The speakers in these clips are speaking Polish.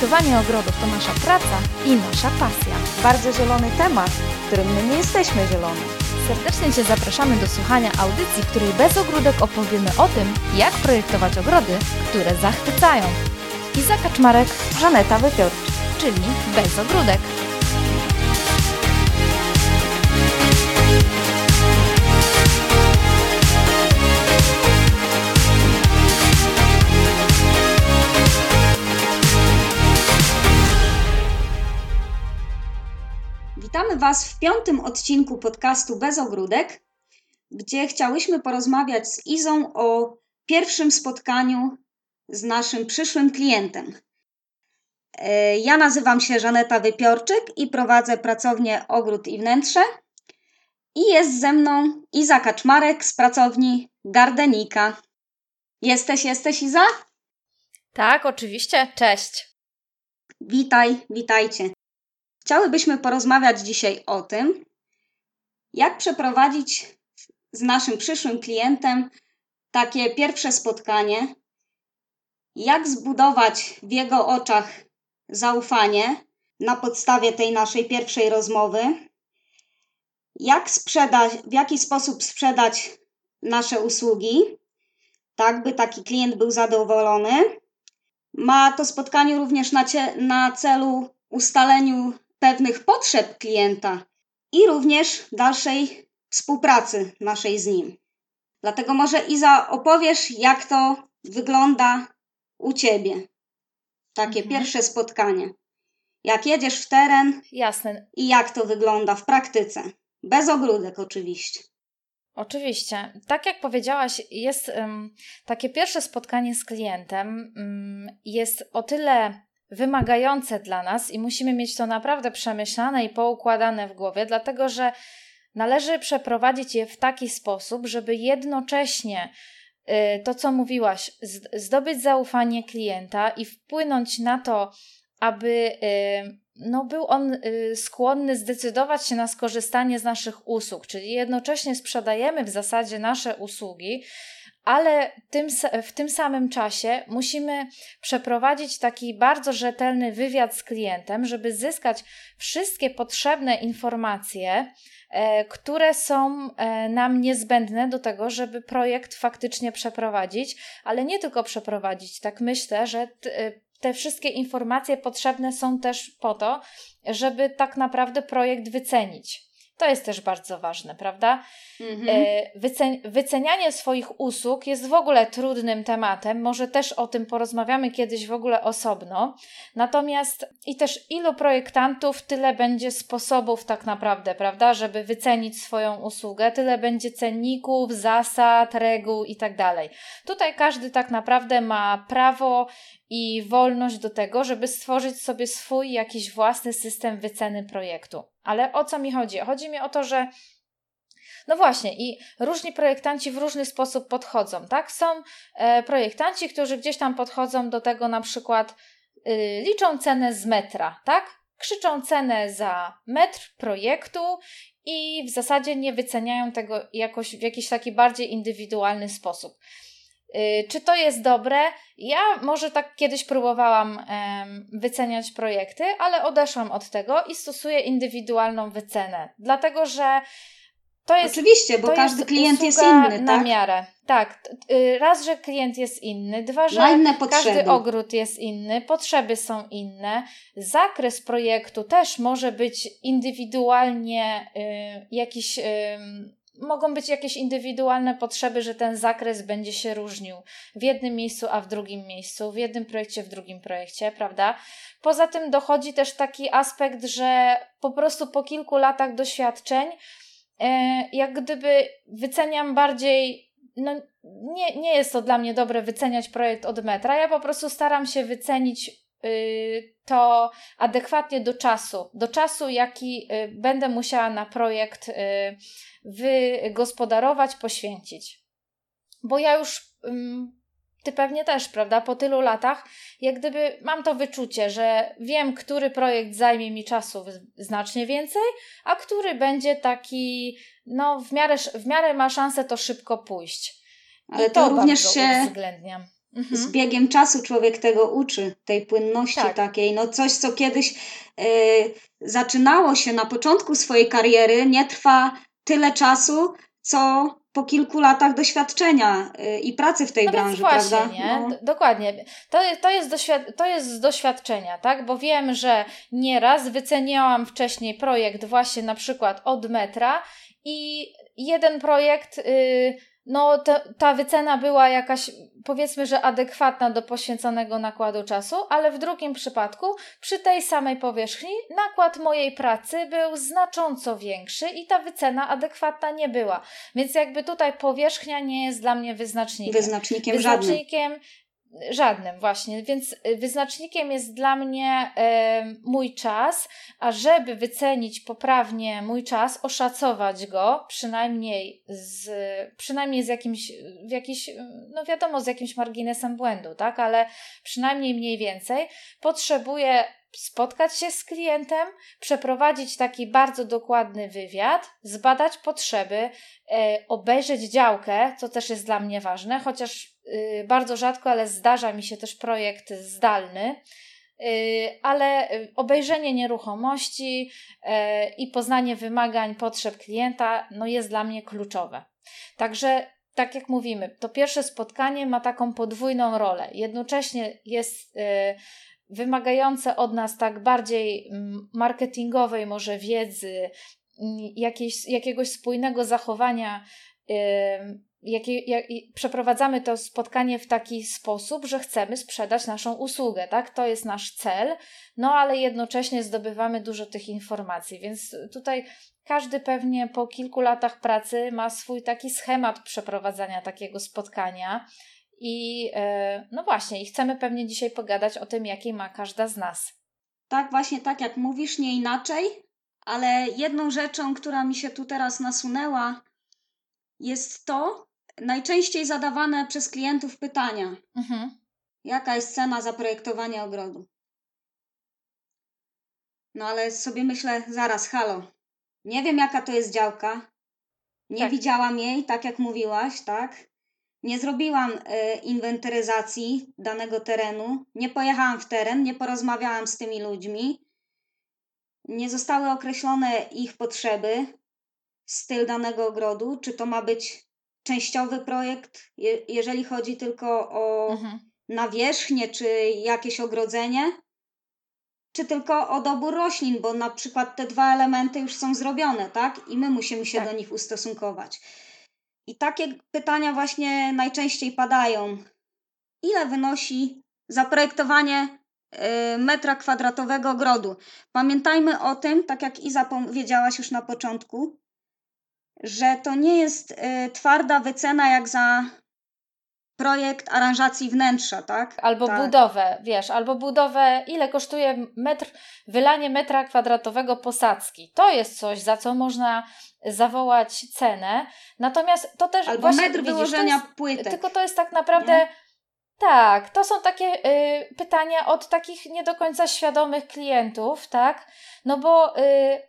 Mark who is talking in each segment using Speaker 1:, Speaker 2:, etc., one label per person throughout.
Speaker 1: Projektowanie ogrodów to nasza praca i nasza pasja.
Speaker 2: Bardzo zielony temat, w którym my nie jesteśmy zieloni.
Speaker 1: Serdecznie Cię zapraszamy do słuchania audycji, w której bez ogródek opowiemy o tym, jak projektować ogrody, które zachwycają. Iza Kaczmarek,
Speaker 2: Żaneta Wypiorcz.
Speaker 1: czyli bez ogródek.
Speaker 3: Witamy Was w piątym odcinku podcastu Bez Ogródek, gdzie chciałyśmy porozmawiać z Izą o pierwszym spotkaniu z naszym przyszłym klientem. E, Ja nazywam się Żaneta Wypiorczyk i prowadzę pracownię Ogród i Wnętrze. I jest ze mną Iza Kaczmarek z pracowni Gardenika. Jesteś, jesteś Iza?
Speaker 1: Tak, oczywiście. Cześć.
Speaker 3: Witaj, witajcie. Chciałybyśmy porozmawiać dzisiaj o tym, jak przeprowadzić z naszym przyszłym klientem takie pierwsze spotkanie, jak zbudować w jego oczach zaufanie na podstawie tej naszej pierwszej rozmowy, jak sprzedać, w jaki sposób sprzedać nasze usługi, tak by taki klient był zadowolony. Ma to spotkanie również na, cie, na celu ustaleniu pewnych potrzeb klienta i również dalszej współpracy naszej z nim. Dlatego może Iza opowiesz, jak to wygląda u Ciebie. Takie
Speaker 1: Mhm.
Speaker 3: pierwsze spotkanie. Jak jedziesz w teren
Speaker 1: Jasne.
Speaker 3: i jak to wygląda w praktyce. Bez ogródek oczywiście.
Speaker 1: Oczywiście. Tak jak powiedziałaś, jest ym, takie pierwsze spotkanie z klientem ym, jest o tyle wymagające dla nas i musimy mieć to naprawdę przemyślane i poukładane w głowie, dlatego że należy przeprowadzić je w taki sposób, żeby jednocześnie y, to, co mówiłaś, zdobyć zaufanie klienta i wpłynąć na to, aby y, no, był on y, skłonny zdecydować się na skorzystanie z naszych usług, czyli jednocześnie sprzedajemy w zasadzie nasze usługi, ale tym, w tym samym czasie musimy przeprowadzić taki bardzo rzetelny wywiad z klientem, żeby zyskać wszystkie potrzebne informacje, e, które są e, nam niezbędne do tego, żeby projekt faktycznie przeprowadzić, ale nie tylko przeprowadzić. Tak myślę, że e, te wszystkie informacje potrzebne są też po to, żeby tak naprawdę projekt wycenić. To jest też bardzo ważne, prawda?
Speaker 3: Mhm.
Speaker 1: E, Wycen- wycenianie swoich usług jest w ogóle trudnym tematem. Może też o tym porozmawiamy kiedyś w ogóle osobno. Natomiast i też ilu projektantów, tyle będzie sposobów tak naprawdę, prawda, żeby wycenić swoją usługę, tyle będzie cenników, zasad, reguł i tak dalej. Tutaj każdy tak naprawdę ma prawo i wolność do tego, żeby stworzyć sobie swój jakiś własny system wyceny projektu. Ale o co mi chodzi? Chodzi mi o to, że no właśnie, i różni projektanci w różny sposób podchodzą, tak? Są e, projektanci, którzy gdzieś tam podchodzą do tego na przykład y, liczą cenę z metra, tak? Krzyczą cenę za metr projektu i w zasadzie nie wyceniają tego jakoś w jakiś taki bardziej indywidualny sposób. Y, Czy to jest dobre? Ja może tak kiedyś próbowałam wyceniać projekty, ale odeszłam od tego i stosuję indywidualną wycenę, dlatego że to jest
Speaker 3: Oczywiście, bo każdy klient jest inny,
Speaker 1: na
Speaker 3: tak?
Speaker 1: miarę. Tak. y, Raz, że klient jest inny, dwa, że każdy ogród jest inny, potrzeby są inne, zakres projektu też może być indywidualnie y, jakiś. Y, mogą być jakieś indywidualne potrzeby, że ten zakres będzie się różnił w jednym miejscu, a w drugim miejscu, w jednym projekcie, w drugim projekcie, prawda? Poza tym dochodzi też taki aspekt, że po prostu po kilku latach doświadczeń e, jak gdyby wyceniam bardziej, no nie, nie jest to dla mnie dobre wyceniać projekt od metra, ja po prostu staram się wycenić to adekwatnie do czasu, do czasu jaki y, będę musiała na projekt y, wygospodarować, poświęcić. Bo ja już, ty pewnie też, prawda, po tylu latach, jak gdyby mam to wyczucie, że wiem, który projekt zajmie mi czasu znacznie więcej, a który będzie taki, no w miarę, w miarę ma szansę to szybko pójść.
Speaker 3: Ale
Speaker 1: I
Speaker 3: to również się
Speaker 1: uwzględniam.
Speaker 3: Mhm. z biegiem czasu człowiek tego uczy, tej płynności tak. takiej. No coś, co kiedyś y, zaczynało się na początku swojej kariery, nie trwa tyle czasu, co po kilku latach doświadczenia y, i pracy w tej no branży,
Speaker 1: właśnie,
Speaker 3: prawda?
Speaker 1: Nie? No. Dokładnie. To, to, jest doświad- to jest z doświadczenia, tak? Bo wiem, że nieraz wyceniałam wcześniej projekt właśnie na przykład od metra i jeden projekt. Yy, no te, ta wycena była jakaś, powiedzmy, że adekwatna do poświęconego nakładu czasu, ale w drugim przypadku, przy tej samej powierzchni, nakład mojej pracy był znacząco większy i ta wycena adekwatna nie była. Więc jakby tutaj powierzchnia nie jest dla mnie wyznacznikiem.
Speaker 3: Wyznacznikiem, wyznacznikiem
Speaker 1: żadnym. Żadnym, właśnie. Więc y, wyznacznikiem jest dla mnie y, mój czas, a żeby wycenić poprawnie mój czas, oszacować go przynajmniej z, przynajmniej z jakimś, w jakiś, no wiadomo, z jakimś marginesem błędu, tak, ale przynajmniej mniej więcej, potrzebuję spotkać się z klientem, przeprowadzić taki bardzo dokładny wywiad, zbadać potrzeby, e, obejrzeć działkę, co też jest dla mnie ważne, chociaż y, bardzo rzadko, ale zdarza mi się też projekt zdalny. Y, ale y, obejrzenie nieruchomości i poznanie wymagań, potrzeb klienta no jest dla mnie kluczowe. Także tak jak mówimy, to pierwsze spotkanie ma taką podwójną rolę. Jednocześnie jest wymagające od nas tak bardziej marketingowej może wiedzy, jakiejś, jakiegoś spójnego zachowania, jakie, jak, przeprowadzamy to spotkanie w taki sposób, że chcemy sprzedać naszą usługę, tak? To jest nasz cel, no ale jednocześnie zdobywamy dużo tych informacji, więc tutaj każdy pewnie po kilku latach pracy ma swój taki schemat przeprowadzania takiego spotkania i e, no właśnie, i chcemy pewnie dzisiaj pogadać o tym, jakiej ma każda z nas.
Speaker 3: Tak, właśnie tak jak mówisz, nie inaczej, ale jedną rzeczą, która mi się tu teraz nasunęła, jest to najczęściej zadawane przez klientów pytania. Mhm. Jaka jest cena zaprojektowania ogrodu? No ale sobie myślę, zaraz, halo. Nie wiem, jaka to jest działka. Nie tak. widziałam jej, tak jak mówiłaś, tak? Nie zrobiłam e, inwentaryzacji danego terenu, nie pojechałam w teren, nie porozmawiałam z tymi ludźmi, nie zostały określone ich potrzeby, styl danego ogrodu, czy to ma być częściowy projekt, jeżeli chodzi tylko o mhm. nawierzchnię, czy jakieś ogrodzenie, czy tylko o dobór roślin, bo na przykład te dwa elementy już są zrobione, tak? I my musimy się tak. do nich ustosunkować. I takie pytania właśnie najczęściej padają. Ile wynosi zaprojektowanie y, metra kwadratowego ogrodu? Pamiętajmy o tym, tak jak Iza powiedziałaś już na początku, że to nie jest y, twarda wycena jak za projekt aranżacji wnętrza, tak?
Speaker 1: Albo
Speaker 3: tak.
Speaker 1: budowę, wiesz, albo budowę, ile kosztuje metr, wylanie metra kwadratowego posadzki. To jest coś, za co można zawołać cenę. Natomiast to też
Speaker 3: Albo właśnie, metr widzisz, wyłożenia jest, płytek.
Speaker 1: Tylko to jest tak naprawdę... Nie? Tak, to są takie y, pytania od takich nie do końca świadomych klientów, tak? No bo y,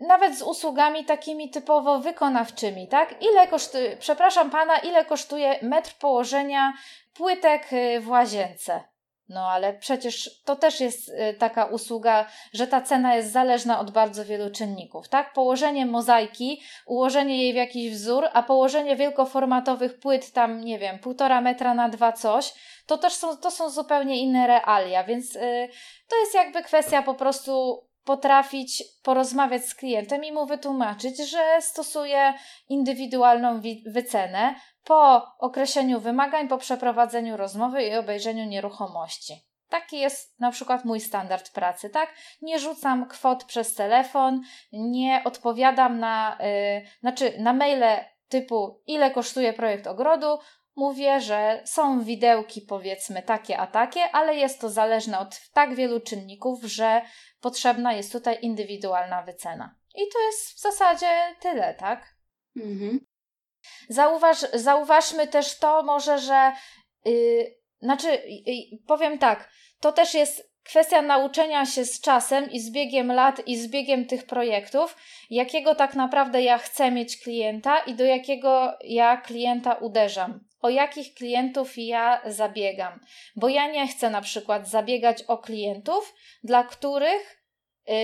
Speaker 1: nawet z usługami takimi typowo wykonawczymi, tak? Ile kosztuje, przepraszam pana, ile kosztuje metr położenia płytek y, w łazience? No ale przecież to też jest y, taka usługa, że ta cena jest zależna od bardzo wielu czynników, tak? Położenie mozaiki, ułożenie jej w jakiś wzór, a położenie wielkoformatowych płyt tam, nie wiem, półtora metra na dwa coś, to też są, to są zupełnie inne realia, więc yy, to jest jakby kwestia po prostu potrafić porozmawiać z klientem i mu wytłumaczyć, że stosuje indywidualną wycenę po określeniu wymagań, po przeprowadzeniu rozmowy i obejrzeniu nieruchomości. Taki jest na przykład mój standard pracy, tak? Nie rzucam kwot przez telefon, nie odpowiadam na, yy, znaczy na maile typu ile kosztuje projekt ogrodu, mówię, że są widełki powiedzmy takie a takie, ale jest to zależne od tak wielu czynników, że potrzebna jest tutaj indywidualna wycena. I to jest w zasadzie tyle, tak? Mhm. Zauważ, zauważmy też to może, że yy, znaczy, yy, powiem tak, to też jest kwestia nauczenia się z czasem i z biegiem lat i z biegiem tych projektów, jakiego tak naprawdę ja chcę mieć klienta i do jakiego ja klienta uderzam o jakich klientów ja zabiegam. Bo ja nie chcę na przykład zabiegać o klientów, dla których yy,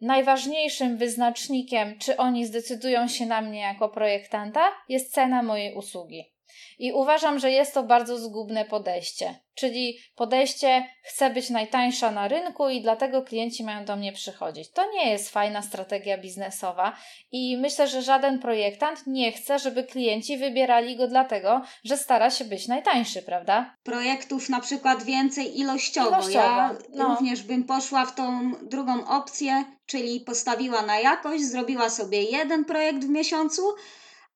Speaker 1: najważniejszym wyznacznikiem, czy oni zdecydują się na mnie jako projektanta, jest cena mojej usługi. I uważam, że jest to bardzo zgubne podejście. Czyli podejście chcę być najtańsza na rynku i dlatego klienci mają do mnie przychodzić. To nie jest fajna strategia biznesowa i myślę, że żaden projektant nie chce, żeby klienci wybierali go dlatego, że stara się być najtańszy, prawda?
Speaker 3: Projektów na przykład więcej ilościowo.
Speaker 1: Ilościowo,
Speaker 3: Ja
Speaker 1: no.
Speaker 3: również bym poszła w tą drugą opcję, czyli postawiła na jakość, zrobiła sobie jeden projekt w miesiącu,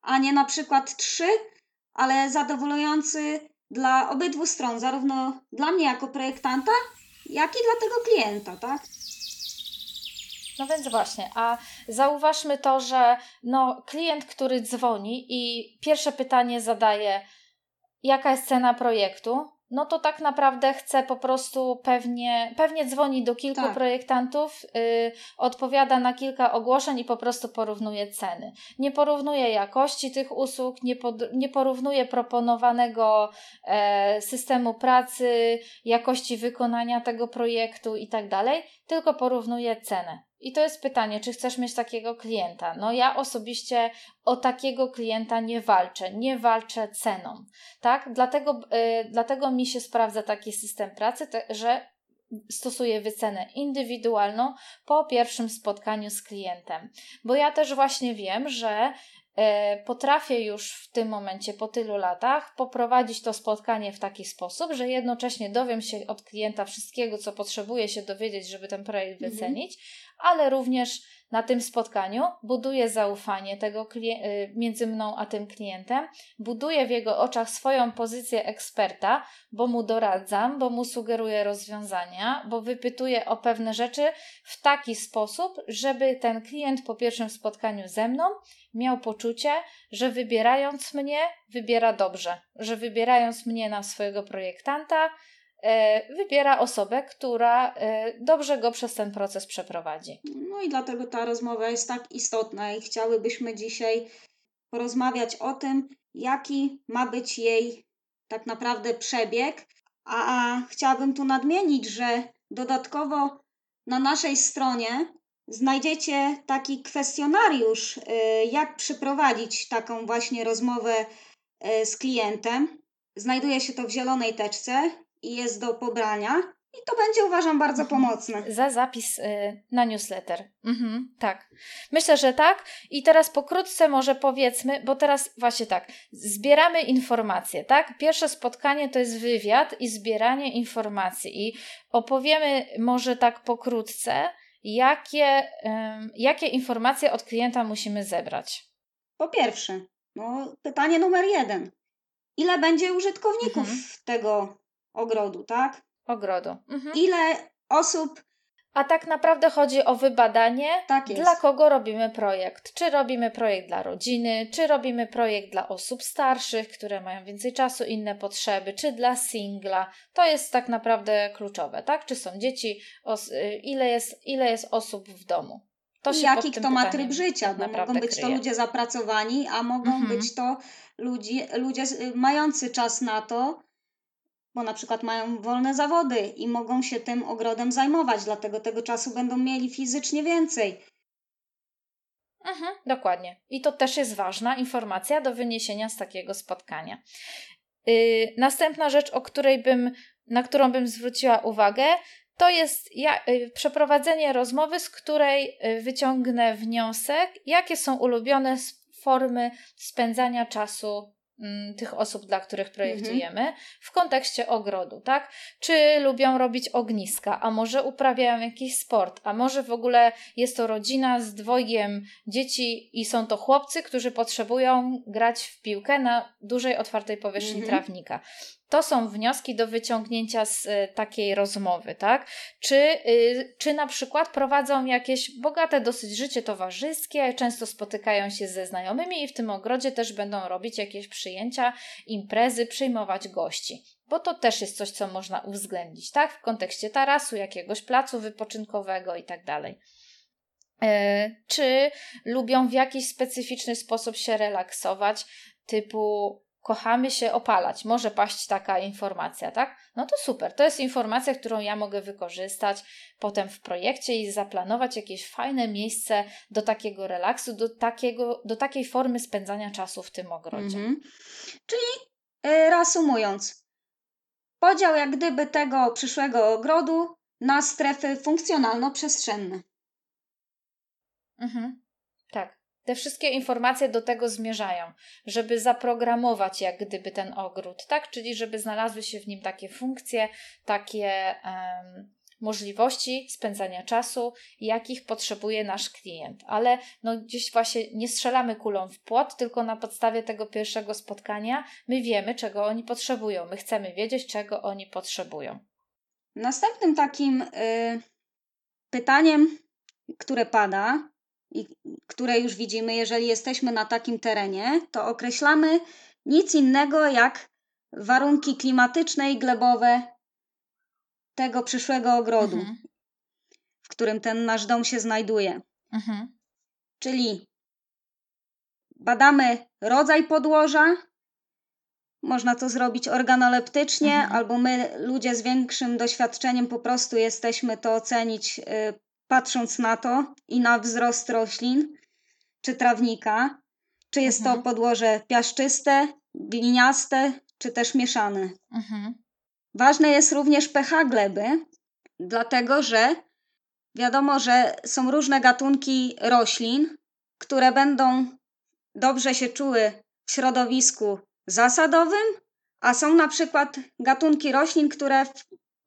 Speaker 3: a nie na przykład trzy, ale zadowalający dla obydwu stron, zarówno dla mnie jako projektanta, jak i dla tego klienta, tak?
Speaker 1: No więc właśnie, a zauważmy to, że no, klient, który dzwoni i pierwsze pytanie zadaje, jaka jest cena projektu, no to tak naprawdę chce po prostu pewnie, pewnie dzwoni do kilku
Speaker 3: Tak.
Speaker 1: projektantów, y, odpowiada na kilka ogłoszeń i po prostu porównuje ceny. Nie porównuje jakości tych usług, nie, pod, nie porównuje proponowanego e, systemu pracy, jakości wykonania tego projektu i tak dalej, tylko porównuje cenę. I to jest pytanie, czy chcesz mieć takiego klienta? No ja osobiście o takiego klienta nie walczę, nie walczę ceną, tak? Dlatego, y, dlatego mi się sprawdza taki system pracy, te, że stosuję wycenę indywidualną po pierwszym spotkaniu z klientem. Bo ja też właśnie wiem, że e, potrafię już w tym momencie, po tylu latach, poprowadzić to spotkanie w taki sposób, że jednocześnie dowiem się od klienta wszystkiego, co potrzebuje się dowiedzieć, żeby ten projekt
Speaker 3: Mhm.
Speaker 1: wycenić, ale również na tym spotkaniu buduję zaufanie tego y, między mną a tym klientem, buduję w jego oczach swoją pozycję eksperta, bo mu doradzam, bo mu sugeruję rozwiązania, bo wypytuję o pewne rzeczy w taki sposób, żeby ten klient po pierwszym spotkaniu ze mną miał poczucie, że wybierając mnie, wybiera dobrze, że wybierając mnie na swojego projektanta, wybiera osobę, która e, dobrze go przez ten proces przeprowadzi.
Speaker 3: No i dlatego ta rozmowa jest tak istotna i chciałybyśmy dzisiaj porozmawiać o tym, jaki ma być jej tak naprawdę przebieg. A, chciałabym tu nadmienić, że dodatkowo na naszej stronie znajdziecie taki kwestionariusz, y, jak przeprowadzić taką właśnie rozmowę z klientem. Znajduje się to w zielonej teczce jest do pobrania. I to będzie uważam bardzo
Speaker 1: Mhm.
Speaker 3: pomocne.
Speaker 1: Za zapis y, na newsletter. Mhm, tak. Myślę, że tak. I teraz pokrótce może powiedzmy, bo teraz właśnie tak, zbieramy informacje, tak? Pierwsze spotkanie to jest wywiad i zbieranie informacji. I opowiemy może tak pokrótce, jakie, ym, jakie informacje od klienta musimy zebrać.
Speaker 3: Po pierwsze, no, pytanie numer jeden. Ile będzie użytkowników
Speaker 1: Mhm.
Speaker 3: tego ogrodu, tak?
Speaker 1: Ogrodu. Mhm.
Speaker 3: Ile osób,
Speaker 1: A tak naprawdę chodzi o wybadanie,
Speaker 3: tak.
Speaker 1: Dla kogo robimy projekt? Czy robimy projekt dla rodziny, czy robimy projekt dla osób starszych, które mają więcej czasu, inne potrzeby, czy dla singla? To jest tak naprawdę kluczowe, tak? Czy są dzieci, y, ile, jest, ile jest osób w domu? To
Speaker 3: I jaki kto ma tryb życia,
Speaker 1: tak
Speaker 3: bo mogą być to
Speaker 1: kryje.
Speaker 3: ludzie zapracowani, a mogą
Speaker 1: Mhm.
Speaker 3: być to ludzie, ludzie y, mający czas na to, bo na przykład mają wolne zawody i mogą się tym ogrodem zajmować, dlatego tego czasu będą mieli fizycznie więcej.
Speaker 1: Mhm, dokładnie. I to też jest ważna informacja do wyniesienia z takiego spotkania. Yy, następna rzecz, o której bym, na którą bym zwróciła uwagę, to jest ja, yy, przeprowadzenie rozmowy, z której yy, wyciągnę wniosek, jakie są ulubione formy spędzania czasu tych osób, dla których projektujemy, w kontekście ogrodu, tak? Czy lubią robić ogniska, a może uprawiają jakiś sport, a może w ogóle jest to rodzina z dwojgiem dzieci i są to chłopcy, którzy potrzebują grać w piłkę na dużej otwartej powierzchni
Speaker 3: Mhm.
Speaker 1: trawnika. To są wnioski do wyciągnięcia z y, takiej rozmowy, tak? Czy, y, czy na przykład prowadzą jakieś bogate dosyć życie towarzyskie, często spotykają się ze znajomymi i w tym ogrodzie też będą robić jakieś przyjęcia, imprezy, przyjmować gości. Bo to też jest coś, co można uwzględnić, tak? W kontekście tarasu, jakiegoś placu wypoczynkowego i tak dalej. E, Czy lubią w jakiś specyficzny sposób się relaksować, typu kochamy się opalać. Może paść taka informacja, tak? No to super. To jest informacja, którą ja mogę wykorzystać potem w projekcie i zaplanować jakieś fajne miejsce do takiego relaksu, do, takiego, do takiej formy spędzania czasu w tym ogrodzie. Mhm.
Speaker 3: Czyli yy, reasumując, podział jak gdyby tego przyszłego ogrodu na strefy funkcjonalno-przestrzenne.
Speaker 1: Mhm. Tak. Te wszystkie informacje do tego zmierzają, żeby zaprogramować jak gdyby ten ogród, tak? Czyli żeby znalazły się w nim takie funkcje, takie um, możliwości spędzania czasu, jakich potrzebuje nasz klient. Ale no, gdzieś właśnie nie strzelamy kulą w płot, tylko na podstawie tego pierwszego spotkania my wiemy, czego oni potrzebują. My chcemy wiedzieć, czego oni potrzebują.
Speaker 3: Następnym takim y, pytaniem, które pada, i które już widzimy, jeżeli jesteśmy na takim terenie, to określamy nic innego jak warunki klimatyczne i glebowe tego przyszłego ogrodu, mhm. w którym ten nasz dom się znajduje. Mhm. Czyli badamy rodzaj podłoża, można to zrobić organoleptycznie, mhm. albo my, ludzie z większym doświadczeniem, po prostu jesteśmy to ocenić y, patrząc na to i na wzrost roślin czy trawnika, czy jest mhm. to podłoże piaszczyste, gliniaste, czy też mieszane. Mhm. Ważne jest również pH gleby, dlatego że wiadomo, że są różne gatunki roślin, które będą dobrze się czuły w środowisku zasadowym, a są na przykład gatunki roślin, które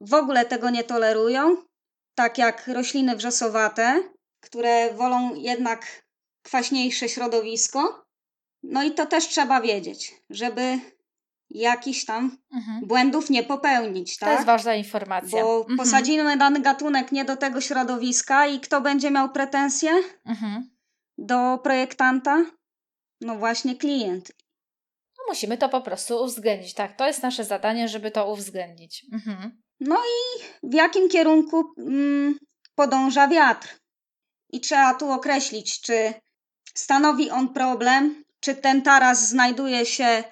Speaker 3: w ogóle tego nie tolerują, tak jak rośliny wrzosowate, które wolą jednak kwaśniejsze środowisko. No i to też trzeba wiedzieć, żeby jakichś tam mhm. błędów nie popełnić. Tak?
Speaker 1: To jest ważna informacja.
Speaker 3: Bo mhm. posadzimy dany gatunek nie do tego środowiska i kto będzie miał pretensje mhm. do projektanta? No właśnie klient.
Speaker 1: No musimy to po prostu uwzględnić. Tak, to jest nasze zadanie, żeby to uwzględnić. Mhm.
Speaker 3: No i w jakim kierunku mm, podąża wiatr? I trzeba tu określić, czy stanowi on problem, czy ten taras znajduje się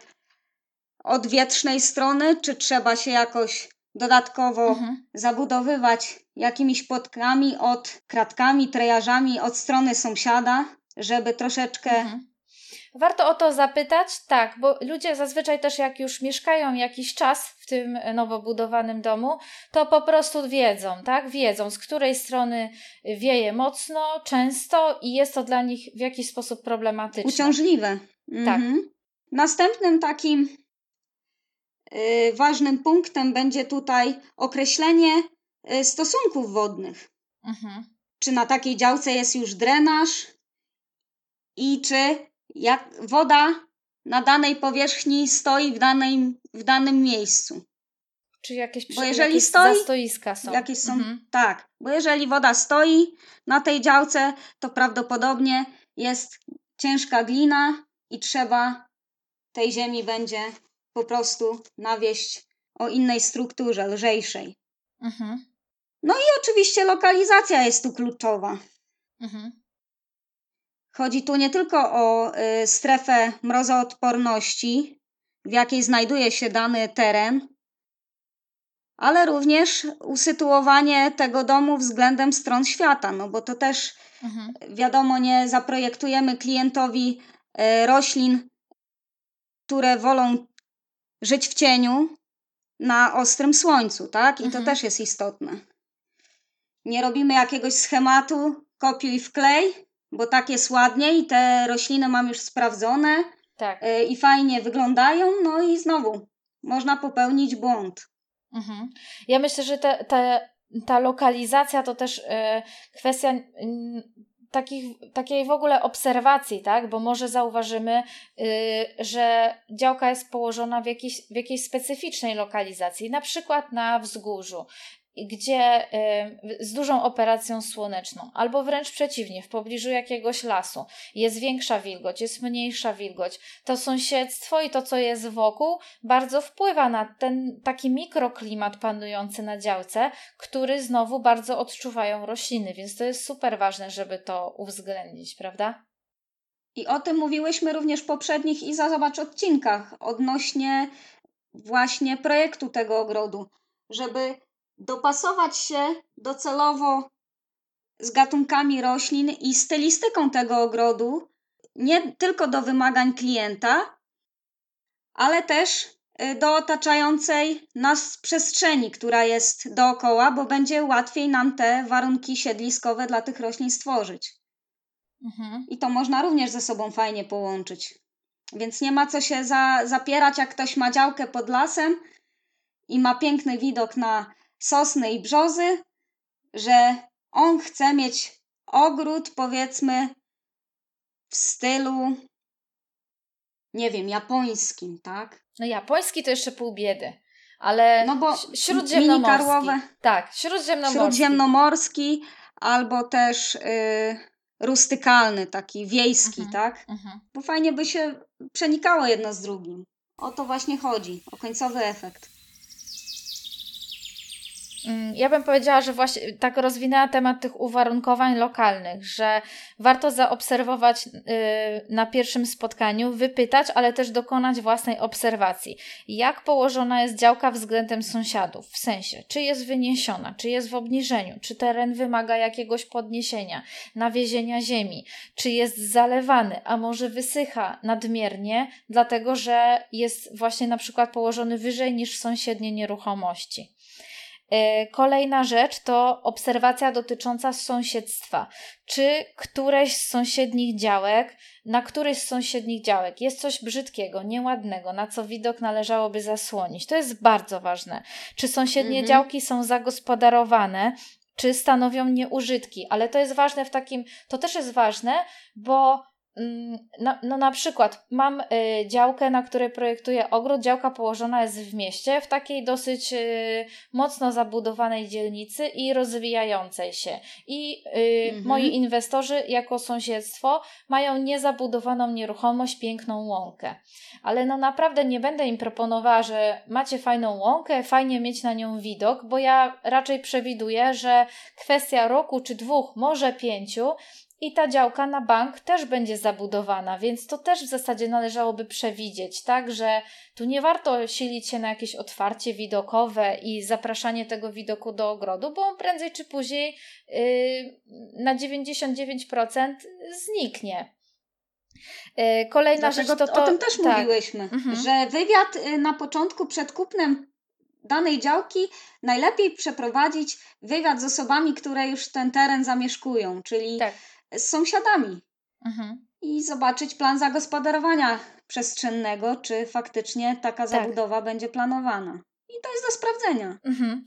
Speaker 3: od wietrznej strony, czy trzeba się jakoś dodatkowo mhm. zabudowywać jakimiś płotkami od kratkami, trejażami od strony sąsiada, żeby troszeczkę mhm.
Speaker 1: Warto o to zapytać, tak, bo ludzie zazwyczaj też jak już mieszkają jakiś czas w tym nowo budowanym domu, to po prostu wiedzą, tak? Wiedzą, z której strony wieje mocno, często i jest to dla nich w jakiś sposób problematyczne.
Speaker 3: Uciążliwe. Tak. Mhm. Następnym takim yy, ważnym punktem będzie tutaj określenie yy, stosunków wodnych. Mhm. Czy na takiej działce jest już drenaż i czy jak woda na danej powierzchni stoi w, danej, w danym miejscu.
Speaker 1: Czy jakieś, bo jeżeli jakieś stoi, zastoiska są.
Speaker 3: Jakieś są mhm. Tak, bo jeżeli woda stoi na tej działce, to prawdopodobnie jest ciężka glina i trzeba tej ziemi będzie po prostu nawieść o innej strukturze, lżejszej. Mhm. No i oczywiście lokalizacja jest tu kluczowa. Mhm. Chodzi tu nie tylko o y, strefę mrozoodporności, w jakiej znajduje się dany teren, ale również usytuowanie tego domu względem stron świata, no bo to też mhm. wiadomo, nie zaprojektujemy klientowi y, roślin, które wolą żyć w cieniu na ostrym słońcu, tak? I mhm. to też jest istotne. Nie robimy jakiegoś schematu, kopiuj wklej, bo tak jest ładniej i te rośliny mam już sprawdzone tak. Y, i fajnie wyglądają, no i znowu można popełnić błąd.
Speaker 1: Mhm. Ja myślę, że te, te, ta lokalizacja to też y, kwestia takich, takiej w ogóle obserwacji, tak? Bo może zauważymy, y, że działka jest położona w jakiejś, w jakiejś specyficznej lokalizacji, na przykład na wzgórzu gdzie z dużą operacją słoneczną, albo wręcz przeciwnie, w pobliżu jakiegoś lasu jest większa wilgoć, jest mniejsza wilgoć, to sąsiedztwo i to, co jest wokół, bardzo wpływa na ten taki mikroklimat panujący na działce, który znowu bardzo odczuwają rośliny, więc to jest super ważne, żeby to uwzględnić, prawda?
Speaker 3: I o tym mówiłyśmy również w poprzednich i za zobacz odcinkach odnośnie właśnie projektu tego ogrodu, żeby dopasować się docelowo z gatunkami roślin i stylistyką tego ogrodu, nie tylko do wymagań klienta, ale też y, do otaczającej nas przestrzeni, która jest dookoła, bo będzie łatwiej nam te warunki siedliskowe dla tych roślin stworzyć. Mhm. I to można również ze sobą fajnie połączyć. Więc nie ma co się za, zapierać, jak ktoś ma działkę pod lasem i ma piękny widok na sosny i brzozy, że on chce mieć ogród, powiedzmy, w stylu, nie wiem, japońskim, tak?
Speaker 1: No japoński to jeszcze pół biedy. Ale no bo śródziemnomorski. Tak, śródziemnomorski.
Speaker 3: Śródziemnomorski albo też y, rustykalny, taki wiejski, mhm, tak? Mhm. Bo fajnie by się przenikało jedno z drugim. O to właśnie chodzi, o końcowy efekt.
Speaker 1: Mm, ja bym powiedziała, że właśnie tak rozwinęła temat tych uwarunkowań lokalnych, że warto zaobserwować y, na pierwszym spotkaniu, wypytać, ale też dokonać własnej obserwacji. Jak położona jest działka względem sąsiadów, w sensie, czy jest wyniesiona, czy jest w obniżeniu, czy teren wymaga jakiegoś podniesienia, nawiezienia ziemi, czy jest zalewany, a może wysycha nadmiernie, dlatego że jest właśnie na przykład położony wyżej niż sąsiednie nieruchomości. E, kolejna rzecz to obserwacja dotycząca sąsiedztwa. Czy któreś z sąsiednich działek, na któryś z sąsiednich działek jest coś brzydkiego, nieładnego, na co widok należałoby zasłonić? To jest bardzo ważne. Czy sąsiednie mhm. działki są zagospodarowane, czy stanowią nieużytki? Ale to jest ważne w takim, to też jest ważne, bo no, no na przykład mam y, działkę, na której projektuję ogród. Działka położona jest w mieście, w takiej dosyć y, mocno zabudowanej dzielnicy i rozwijającej się. I y, mhm. moi inwestorzy jako sąsiedztwo mają niezabudowaną nieruchomość, piękną łąkę. Ale no naprawdę nie będę im proponowała, że macie fajną łąkę, fajnie mieć na nią widok, bo ja raczej przewiduję, że kwestia roku czy dwóch, może pięciu, i ta działka na bank też będzie zabudowana, więc to też w zasadzie należałoby przewidzieć, tak, że tu nie warto silić się na jakieś otwarcie widokowe i zapraszanie tego widoku do ogrodu, bo on prędzej czy później yy, na 99% zniknie.
Speaker 3: Yy, kolejna Dlatego rzecz to, to. O tym też tak. mówiłyśmy, mhm. że wywiad y, na początku przed kupnem danej działki najlepiej przeprowadzić wywiad z osobami, które już ten teren zamieszkują, czyli tak z sąsiadami mhm. i zobaczyć plan zagospodarowania przestrzennego, czy faktycznie taka tak. zabudowa będzie planowana. I to jest do sprawdzenia. Mhm.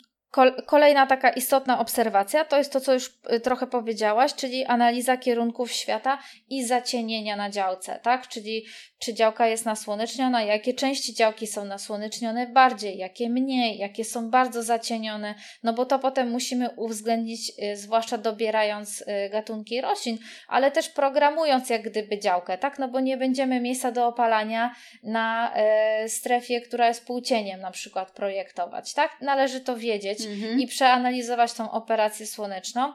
Speaker 1: Kolejna taka istotna obserwacja to jest to, co już y, trochę powiedziałaś, czyli analiza kierunków świata i zacienienia na działce, tak? Czyli czy działka jest nasłoneczniona, jakie części działki są nasłonecznione bardziej, jakie mniej, jakie są bardzo zacienione, no bo to potem musimy uwzględnić, y, zwłaszcza dobierając y, gatunki roślin, ale też programując jak gdyby działkę, tak? No bo nie będziemy miejsca do opalania na strefie, która jest półcieniem na przykład projektować, tak? Należy to wiedzieć mhm. i przeanalizować tą operację słoneczną.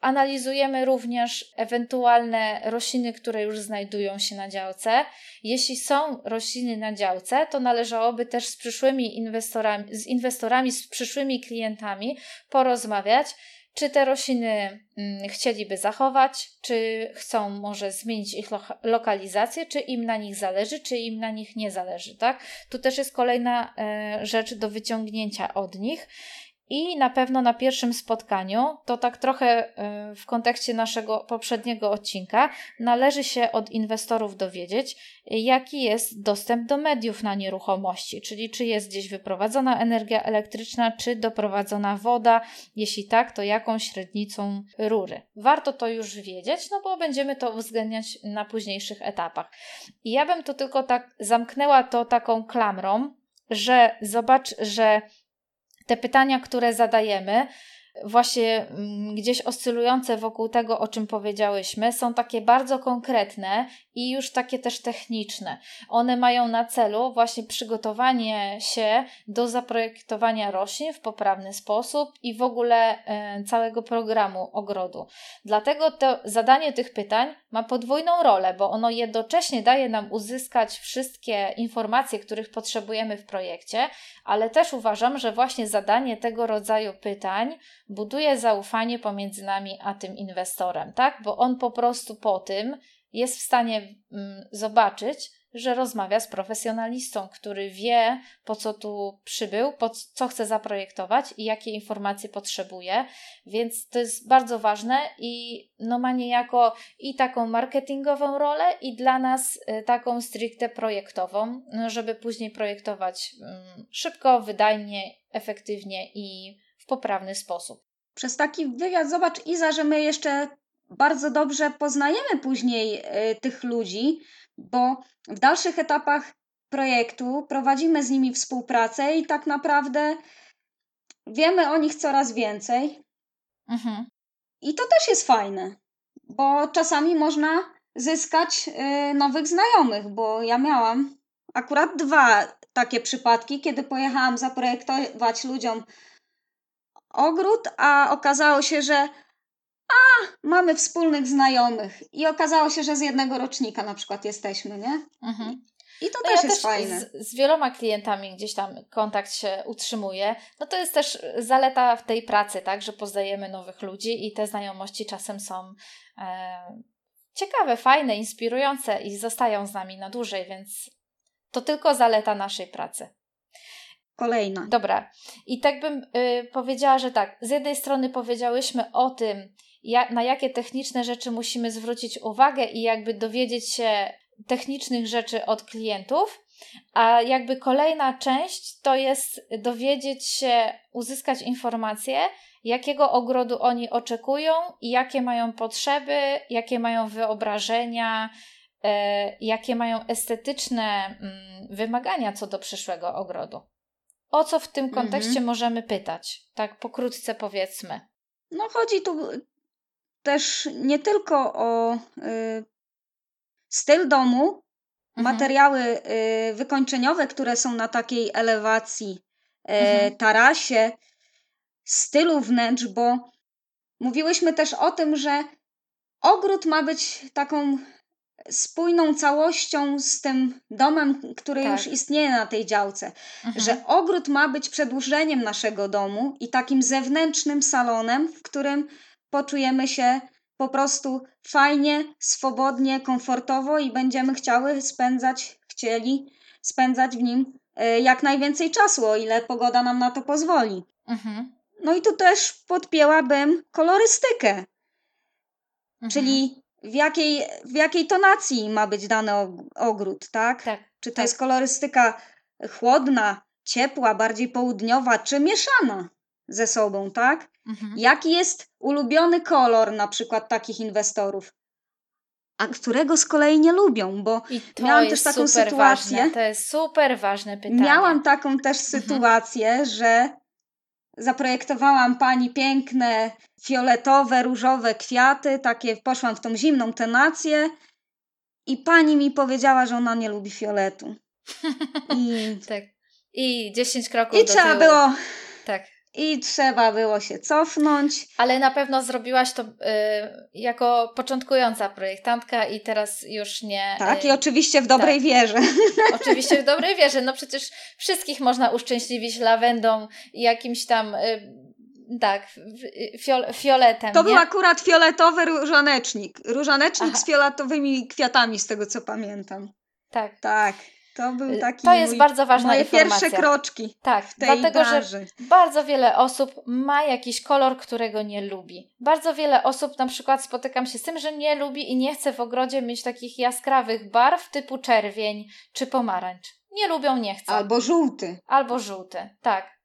Speaker 1: Analizujemy również ewentualne rośliny, które już znajdują się na działce. Jeśli są rośliny na działce, to należałoby też z przyszłymi inwestorami, z inwestorami, z przyszłymi klientami porozmawiać, czy te rośliny mm, chcieliby zachować, czy chcą może zmienić ich lo lokalizację, czy im na nich zależy, czy im na nich nie zależy, tak? Tu też jest kolejna e, rzecz do wyciągnięcia od nich. I na pewno na pierwszym spotkaniu, to tak trochę y, w kontekście naszego poprzedniego odcinka, należy się od inwestorów dowiedzieć, jaki jest dostęp do mediów na nieruchomości, czyli czy jest gdzieś wyprowadzona energia elektryczna, czy doprowadzona woda. Jeśli tak, to jaką średnicą rury. Warto to już wiedzieć, no bo będziemy to uwzględniać na późniejszych etapach. I ja bym to tylko tak zamknęła to taką klamrą, że zobacz, że te pytania, które zadajemy, właśnie mm, gdzieś oscylujące wokół tego, o czym powiedziałyśmy, są takie bardzo konkretne i już takie też techniczne. One mają na celu właśnie przygotowanie się do zaprojektowania roślin w poprawny sposób i w ogóle e, całego programu ogrodu. Dlatego to zadanie tych pytań ma podwójną rolę, bo ono jednocześnie daje nam uzyskać wszystkie informacje, których potrzebujemy w projekcie, ale też uważam, że właśnie zadanie tego rodzaju pytań buduje zaufanie pomiędzy nami a tym inwestorem, tak? Bo on po prostu po tym jest w stanie mm, zobaczyć, że rozmawia z profesjonalistą, który wie, po co tu przybył, po co chce zaprojektować i jakie informacje potrzebuje. Więc to jest bardzo ważne i no ma niejako i taką marketingową rolę, i dla nas y, taką stricte projektową, no żeby później projektować mm, szybko, wydajnie, efektywnie i poprawny sposób.
Speaker 3: Przez taki wywiad zobacz, Iza, że my jeszcze bardzo dobrze poznajemy później y, tych ludzi, bo w dalszych etapach projektu prowadzimy z nimi współpracę i tak naprawdę wiemy o nich coraz więcej. Mhm. I to też jest fajne, bo czasami można zyskać y, nowych znajomych, bo ja miałam akurat dwa takie przypadki, kiedy pojechałam zaprojektować ludziom ogród, a okazało się, że a, mamy wspólnych znajomych. I okazało się, że z jednego rocznika na przykład jesteśmy, nie? Mhm. I to no też ja jest też fajne.
Speaker 1: Z, z, wieloma klientami gdzieś tam kontakt się utrzymuje. No to jest też zaleta w tej pracy, tak, że poznajemy nowych ludzi i te znajomości czasem są e, ciekawe, fajne, inspirujące i zostają z nami na dłużej, więc to tylko zaleta naszej pracy.
Speaker 3: Kolejna.
Speaker 1: Dobra. I tak bym y, powiedziała, że tak, z jednej strony powiedziałyśmy o tym, ja, na jakie techniczne rzeczy musimy zwrócić uwagę i jakby dowiedzieć się technicznych rzeczy od klientów, a jakby kolejna część to jest dowiedzieć się, uzyskać informacje, jakiego ogrodu oni oczekują i jakie mają potrzeby, jakie mają wyobrażenia, e, jakie mają estetyczne mm, wymagania co do przyszłego ogrodu. O co w tym mhm. kontekście mhm. możemy pytać? Tak pokrótce powiedzmy.
Speaker 3: No chodzi tu też nie tylko o y, styl domu, mhm. materiały y, wykończeniowe, które są na takiej elewacji, y, mhm. tarasie, stylu wnętrz, bo mówiłyśmy też o tym, że ogród ma być taką spójną całością z tym domem, który tak. już istnieje na tej działce. Mhm. Że ogród ma być przedłużeniem naszego domu i takim zewnętrznym salonem, w którym poczujemy się po prostu fajnie, swobodnie, komfortowo i będziemy chciały spędzać, chcieli spędzać w nim e, jak najwięcej czasu, o ile pogoda nam na to pozwoli. Mhm. No i tu też podpięłabym kolorystykę. Mhm. Czyli w jakiej, w jakiej tonacji ma być dany ogród, tak? tak czy to tak. jest kolorystyka chłodna, ciepła, bardziej południowa, czy mieszana ze sobą, tak? Mhm. Jaki jest ulubiony kolor na przykład takich inwestorów? A którego z kolei nie lubią, bo miałam też taką sytuację.
Speaker 1: Ważne. To jest super ważne pytanie.
Speaker 3: Miałam taką też mhm. sytuację, mhm. że zaprojektowałam pani piękne, fioletowe, różowe kwiaty, takie poszłam w tą zimną tenację i pani mi powiedziała, że ona nie lubi fioletu.
Speaker 1: I, tak. I 10 kroków
Speaker 3: I
Speaker 1: do
Speaker 3: trzeba tyłu. było
Speaker 1: tak
Speaker 3: i trzeba było się cofnąć.
Speaker 1: Ale na pewno zrobiłaś to y, jako początkująca projektantka i teraz już nie.
Speaker 3: Tak, y, i oczywiście w dobrej tak. wierze.
Speaker 1: Oczywiście w dobrej wierze. No przecież wszystkich można uszczęśliwić lawendą i jakimś tam. Y, tak, fiol, fioletem.
Speaker 3: To nie? był akurat fioletowy różanecznik. Różanecznik Aha. z fioletowymi kwiatami, z tego co pamiętam.
Speaker 1: Tak.
Speaker 3: Tak. To był y, taki
Speaker 1: To jest mój, bardzo ważna
Speaker 3: moje
Speaker 1: informacja.
Speaker 3: pierwsze kroczki.
Speaker 1: Tak, w tej dlatego branży. że bardzo wiele osób ma jakiś kolor, którego nie lubi. Bardzo wiele osób na przykład spotykam się z tym, że nie lubi i nie chce w ogrodzie mieć takich jaskrawych barw typu czerwień czy pomarańcz. Nie lubią, nie chcą.
Speaker 3: Albo żółty.
Speaker 1: Albo żółty, tak.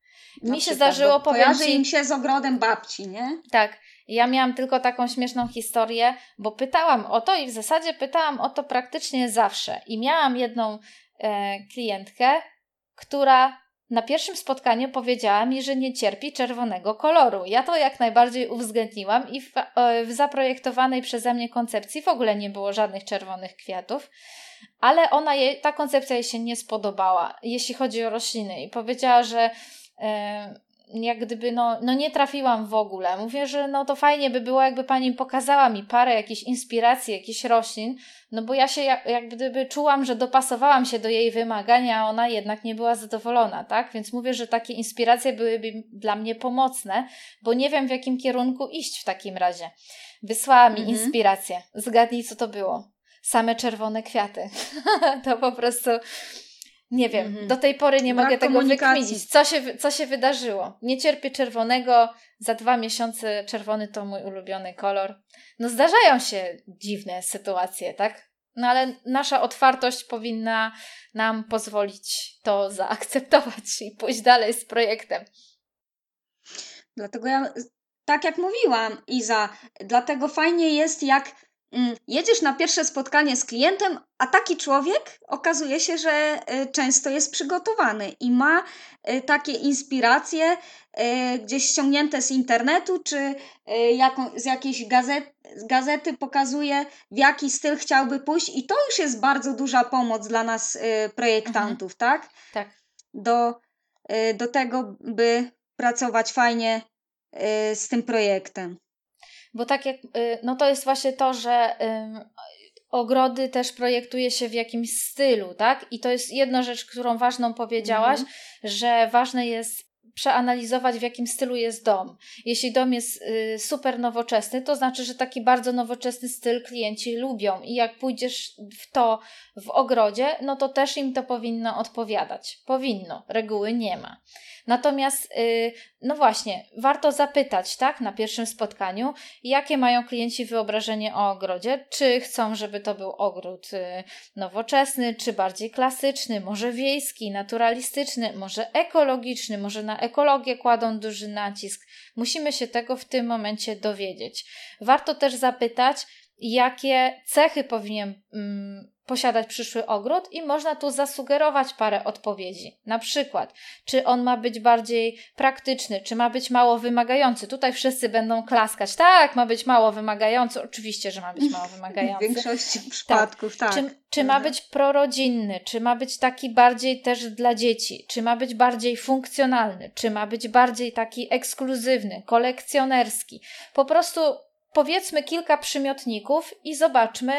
Speaker 1: Mi się zdarzyło,
Speaker 3: powiem ci... im się z ogrodem babci, nie?
Speaker 1: Tak. Ja miałam tylko taką śmieszną historię, bo pytałam o to i w zasadzie pytałam o to praktycznie zawsze. I miałam jedną klientkę, która na pierwszym spotkaniu powiedziała mi, że nie cierpi czerwonego koloru. Ja to jak najbardziej uwzględniłam i w, w, zaprojektowanej przeze mnie koncepcji w ogóle nie było żadnych czerwonych kwiatów, ale ona ta koncepcja jej się nie spodobała, jeśli chodzi o rośliny i powiedziała, że e, jak gdyby no, no nie trafiłam w ogóle. Mówię, że no to fajnie by było, jakby pani pokazała mi parę jakichś inspiracji, jakichś roślin, no bo ja się jak, jak gdyby czułam, że dopasowałam się do jej wymagania, a ona jednak nie była zadowolona, tak? Więc mówię, że takie inspiracje byłyby dla mnie pomocne, bo nie wiem w jakim kierunku iść w takim razie. Wysłała mi mhm. inspirację. Zgadnij, co to było. Same czerwone kwiaty. to po prostu nie wiem, -hmm. do tej pory nie Brak mogę tego wykminić. Co się, co się wydarzyło? Nie cierpię czerwonego, za dwa miesiące czerwony to mój ulubiony kolor. No zdarzają się dziwne sytuacje, tak? No ale nasza otwartość powinna nam pozwolić to zaakceptować i pójść dalej z projektem.
Speaker 3: Dlatego ja, tak jak mówiłam, Iza, dlatego fajnie jest, jak jedziesz na pierwsze spotkanie z klientem, a taki człowiek okazuje się, że y, często jest przygotowany i ma y, takie inspiracje y, gdzieś ściągnięte z internetu czy z jakiejś gazety, gazety pokazuje, w jaki styl chciałby pójść, i to już jest bardzo duża pomoc dla nas, projektantów, mhm. tak?
Speaker 1: Tak.
Speaker 3: Do, do tego, by pracować fajnie z tym projektem.
Speaker 1: Bo tak jak, y, no to jest właśnie to, że ogrody też projektuje się w jakimś stylu, tak? I to jest jedna rzecz, którą ważną powiedziałaś, -hmm. że ważne jest przeanalizować, w jakim stylu jest dom. Jeśli dom jest y, super nowoczesny, to znaczy, że taki bardzo nowoczesny styl klienci lubią i jak pójdziesz w to w ogrodzie, no to też im to powinno odpowiadać. Powinno, reguły nie ma. Natomiast, y, no właśnie, warto zapytać, tak, na pierwszym spotkaniu, jakie mają klienci wyobrażenie o ogrodzie, czy chcą, żeby to był ogród y, nowoczesny, czy bardziej klasyczny, może wiejski, naturalistyczny, może ekologiczny, może na ekologię kładą duży nacisk. Musimy się tego w tym momencie dowiedzieć. Warto też zapytać, jakie cechy powinien mm, posiadać przyszły ogród i można tu zasugerować parę odpowiedzi. Na przykład, czy on ma być bardziej praktyczny, czy ma być mało wymagający. Tutaj wszyscy będą klaskać. Tak, ma być mało wymagający. Oczywiście, że ma być mało wymagający.
Speaker 3: W większości przypadków, tak.
Speaker 1: tak. Czy, czy ma być prorodzinny, czy ma być taki bardziej też dla dzieci, czy ma być bardziej funkcjonalny, czy ma być bardziej taki ekskluzywny, kolekcjonerski. Po prostu powiedzmy kilka przymiotników i zobaczmy,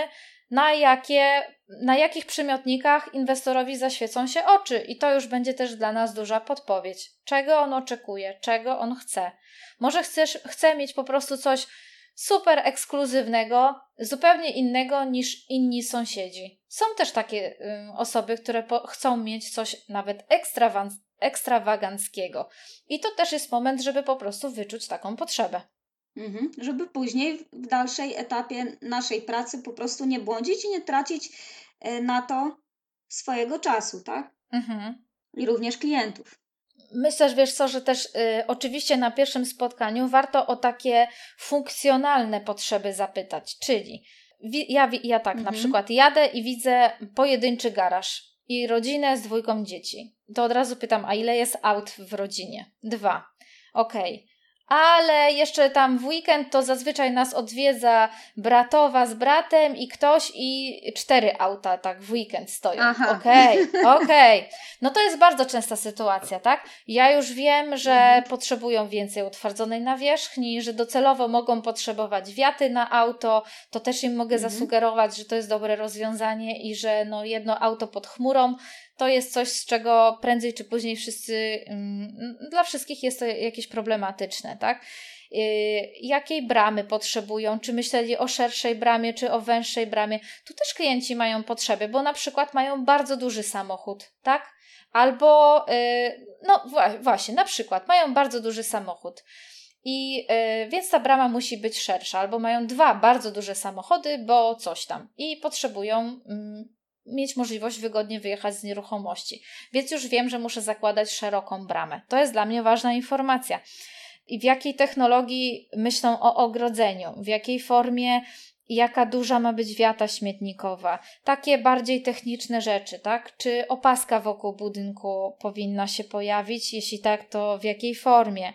Speaker 1: na, jakie, na jakich przymiotnikach inwestorowi zaświecą się oczy. I to już będzie też dla nas duża podpowiedź, czego on oczekuje, czego on chce. Może chcesz, chce mieć po prostu coś super ekskluzywnego, zupełnie innego niż inni sąsiedzi. Są też takie y, osoby, które po, chcą mieć coś nawet ekstrawaganckiego. I to też jest moment, żeby po prostu wyczuć taką potrzebę.
Speaker 3: Mhm. Żeby później w dalszej etapie naszej pracy po prostu nie błądzić i nie tracić e, na to swojego czasu, tak? Mhm. I również klientów.
Speaker 1: Myślę, że wiesz co, że też y, oczywiście na pierwszym spotkaniu warto o takie funkcjonalne potrzeby zapytać, czyli wi- ja, ja tak mhm. na przykład jadę i widzę pojedynczy garaż i rodzinę z dwójką dzieci. To od razu pytam, a ile jest aut w rodzinie? Dwa. Okej. Okay ale jeszcze tam w weekend to zazwyczaj nas odwiedza bratowa z bratem i ktoś i cztery auta tak w weekend stoją. Okej, okej. Okay, okay. No to jest bardzo częsta sytuacja, tak? Ja już wiem, że mhm. potrzebują więcej utwardzonej nawierzchni, że docelowo mogą potrzebować wiaty na auto, to też im mogę mhm. zasugerować, że to jest dobre rozwiązanie i że no jedno auto pod chmurą to jest coś, z czego prędzej czy później wszyscy, mm, dla wszystkich jest to jakieś problematyczne, tak? Y, jakiej bramy potrzebują, czy myśleli o szerszej bramie, czy o węższej bramie. Tu też klienci mają potrzeby, bo na przykład mają bardzo duży samochód, tak? Albo, y, no właśnie, na przykład mają bardzo duży samochód. I y, więc ta brama musi być szersza, albo mają dwa bardzo duże samochody, bo coś tam i potrzebują mm, mieć możliwość wygodnie wyjechać z nieruchomości. Więc już wiem, że muszę zakładać szeroką bramę. To jest dla mnie ważna informacja. I w jakiej technologii myślą o ogrodzeniu, w jakiej formie jaka duża ma być wiata śmietnikowa, takie bardziej techniczne rzeczy, tak? Czy opaska wokół budynku powinna się pojawić? Jeśli tak, to w jakiej formie?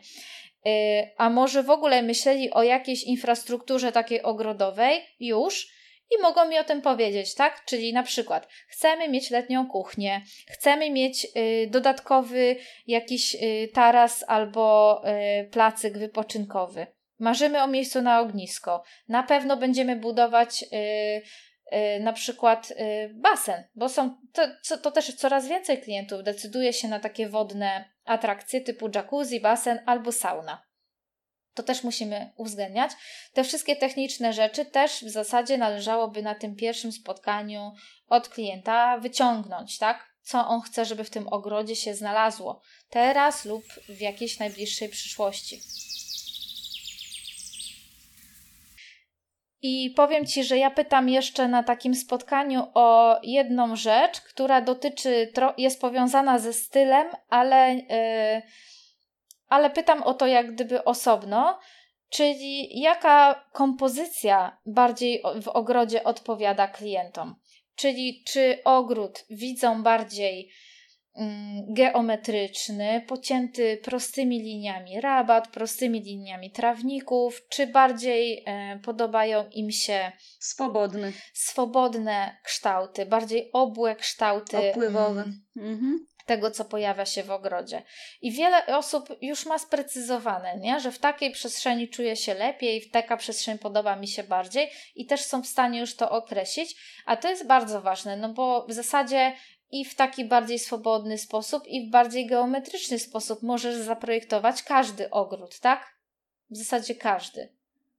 Speaker 1: Y, a może w ogóle myśleli o jakiejś infrastrukturze takiej ogrodowej już i mogą mi o tym powiedzieć, tak? Czyli na przykład chcemy mieć letnią kuchnię, chcemy mieć y, dodatkowy jakiś y, taras albo y, placyk wypoczynkowy. Marzymy o miejscu na ognisko. Na pewno będziemy budować y, y, na przykład y, basen, bo są to, to też coraz więcej klientów decyduje się na takie wodne atrakcje typu jacuzzi, basen albo sauna to też musimy uwzględniać. Te wszystkie techniczne rzeczy też w zasadzie należałoby na tym pierwszym spotkaniu od klienta wyciągnąć, tak? Co on chce, żeby w tym ogrodzie się znalazło teraz lub w jakiejś najbliższej przyszłości. I powiem Ci, że ja pytam jeszcze na takim spotkaniu o jedną rzecz, która dotyczy, jest powiązana ze stylem, ale. Yy, ale pytam o to jak gdyby osobno, czyli jaka kompozycja bardziej w ogrodzie odpowiada klientom. Czyli czy ogród widzą bardziej mm, geometryczny, pocięty prostymi liniami rabat, prostymi liniami trawników, czy bardziej e, podobają im się
Speaker 3: swobodne,
Speaker 1: swobodne kształty, bardziej obłe kształty.
Speaker 3: Opływowe. Mm, mhm
Speaker 1: tego, co pojawia się w ogrodzie. I wiele osób już ma sprecyzowane, nie? że w takiej przestrzeni czuję się lepiej, taka przestrzeń podoba mi się bardziej i też są w stanie już to określić, a to jest bardzo ważne, no bo w zasadzie i w taki bardziej swobodny sposób, i w bardziej geometryczny sposób możesz zaprojektować każdy ogród, tak? W zasadzie każdy.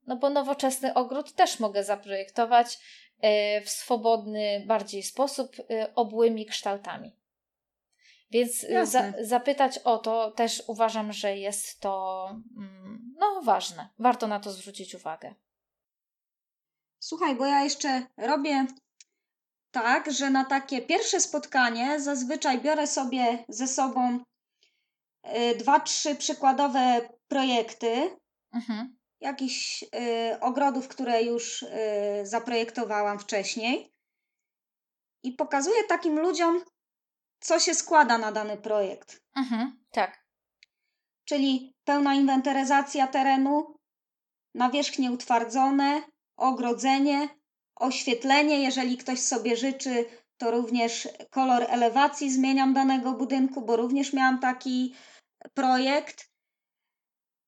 Speaker 1: No bo nowoczesny ogród też mogę zaprojektować e, w swobodny bardziej sposób, e, obłymi kształtami. Więc y, za, zapytać o to też uważam, że jest to mm, no, ważne. Warto na to zwrócić uwagę.
Speaker 3: Słuchaj, bo ja jeszcze robię tak, że na takie pierwsze spotkanie zazwyczaj biorę sobie ze sobą y, dwa, trzy przykładowe projekty. Mhm. Jakichś y, ogrodów, które już y, zaprojektowałam wcześniej. I pokazuję takim ludziom, co się składa na dany projekt.
Speaker 1: Mhm, tak.
Speaker 3: Czyli pełna inwentaryzacja terenu, nawierzchnie utwardzone, ogrodzenie, oświetlenie, jeżeli ktoś sobie życzy, to również kolor elewacji zmieniam danego budynku, bo również miałam taki projekt.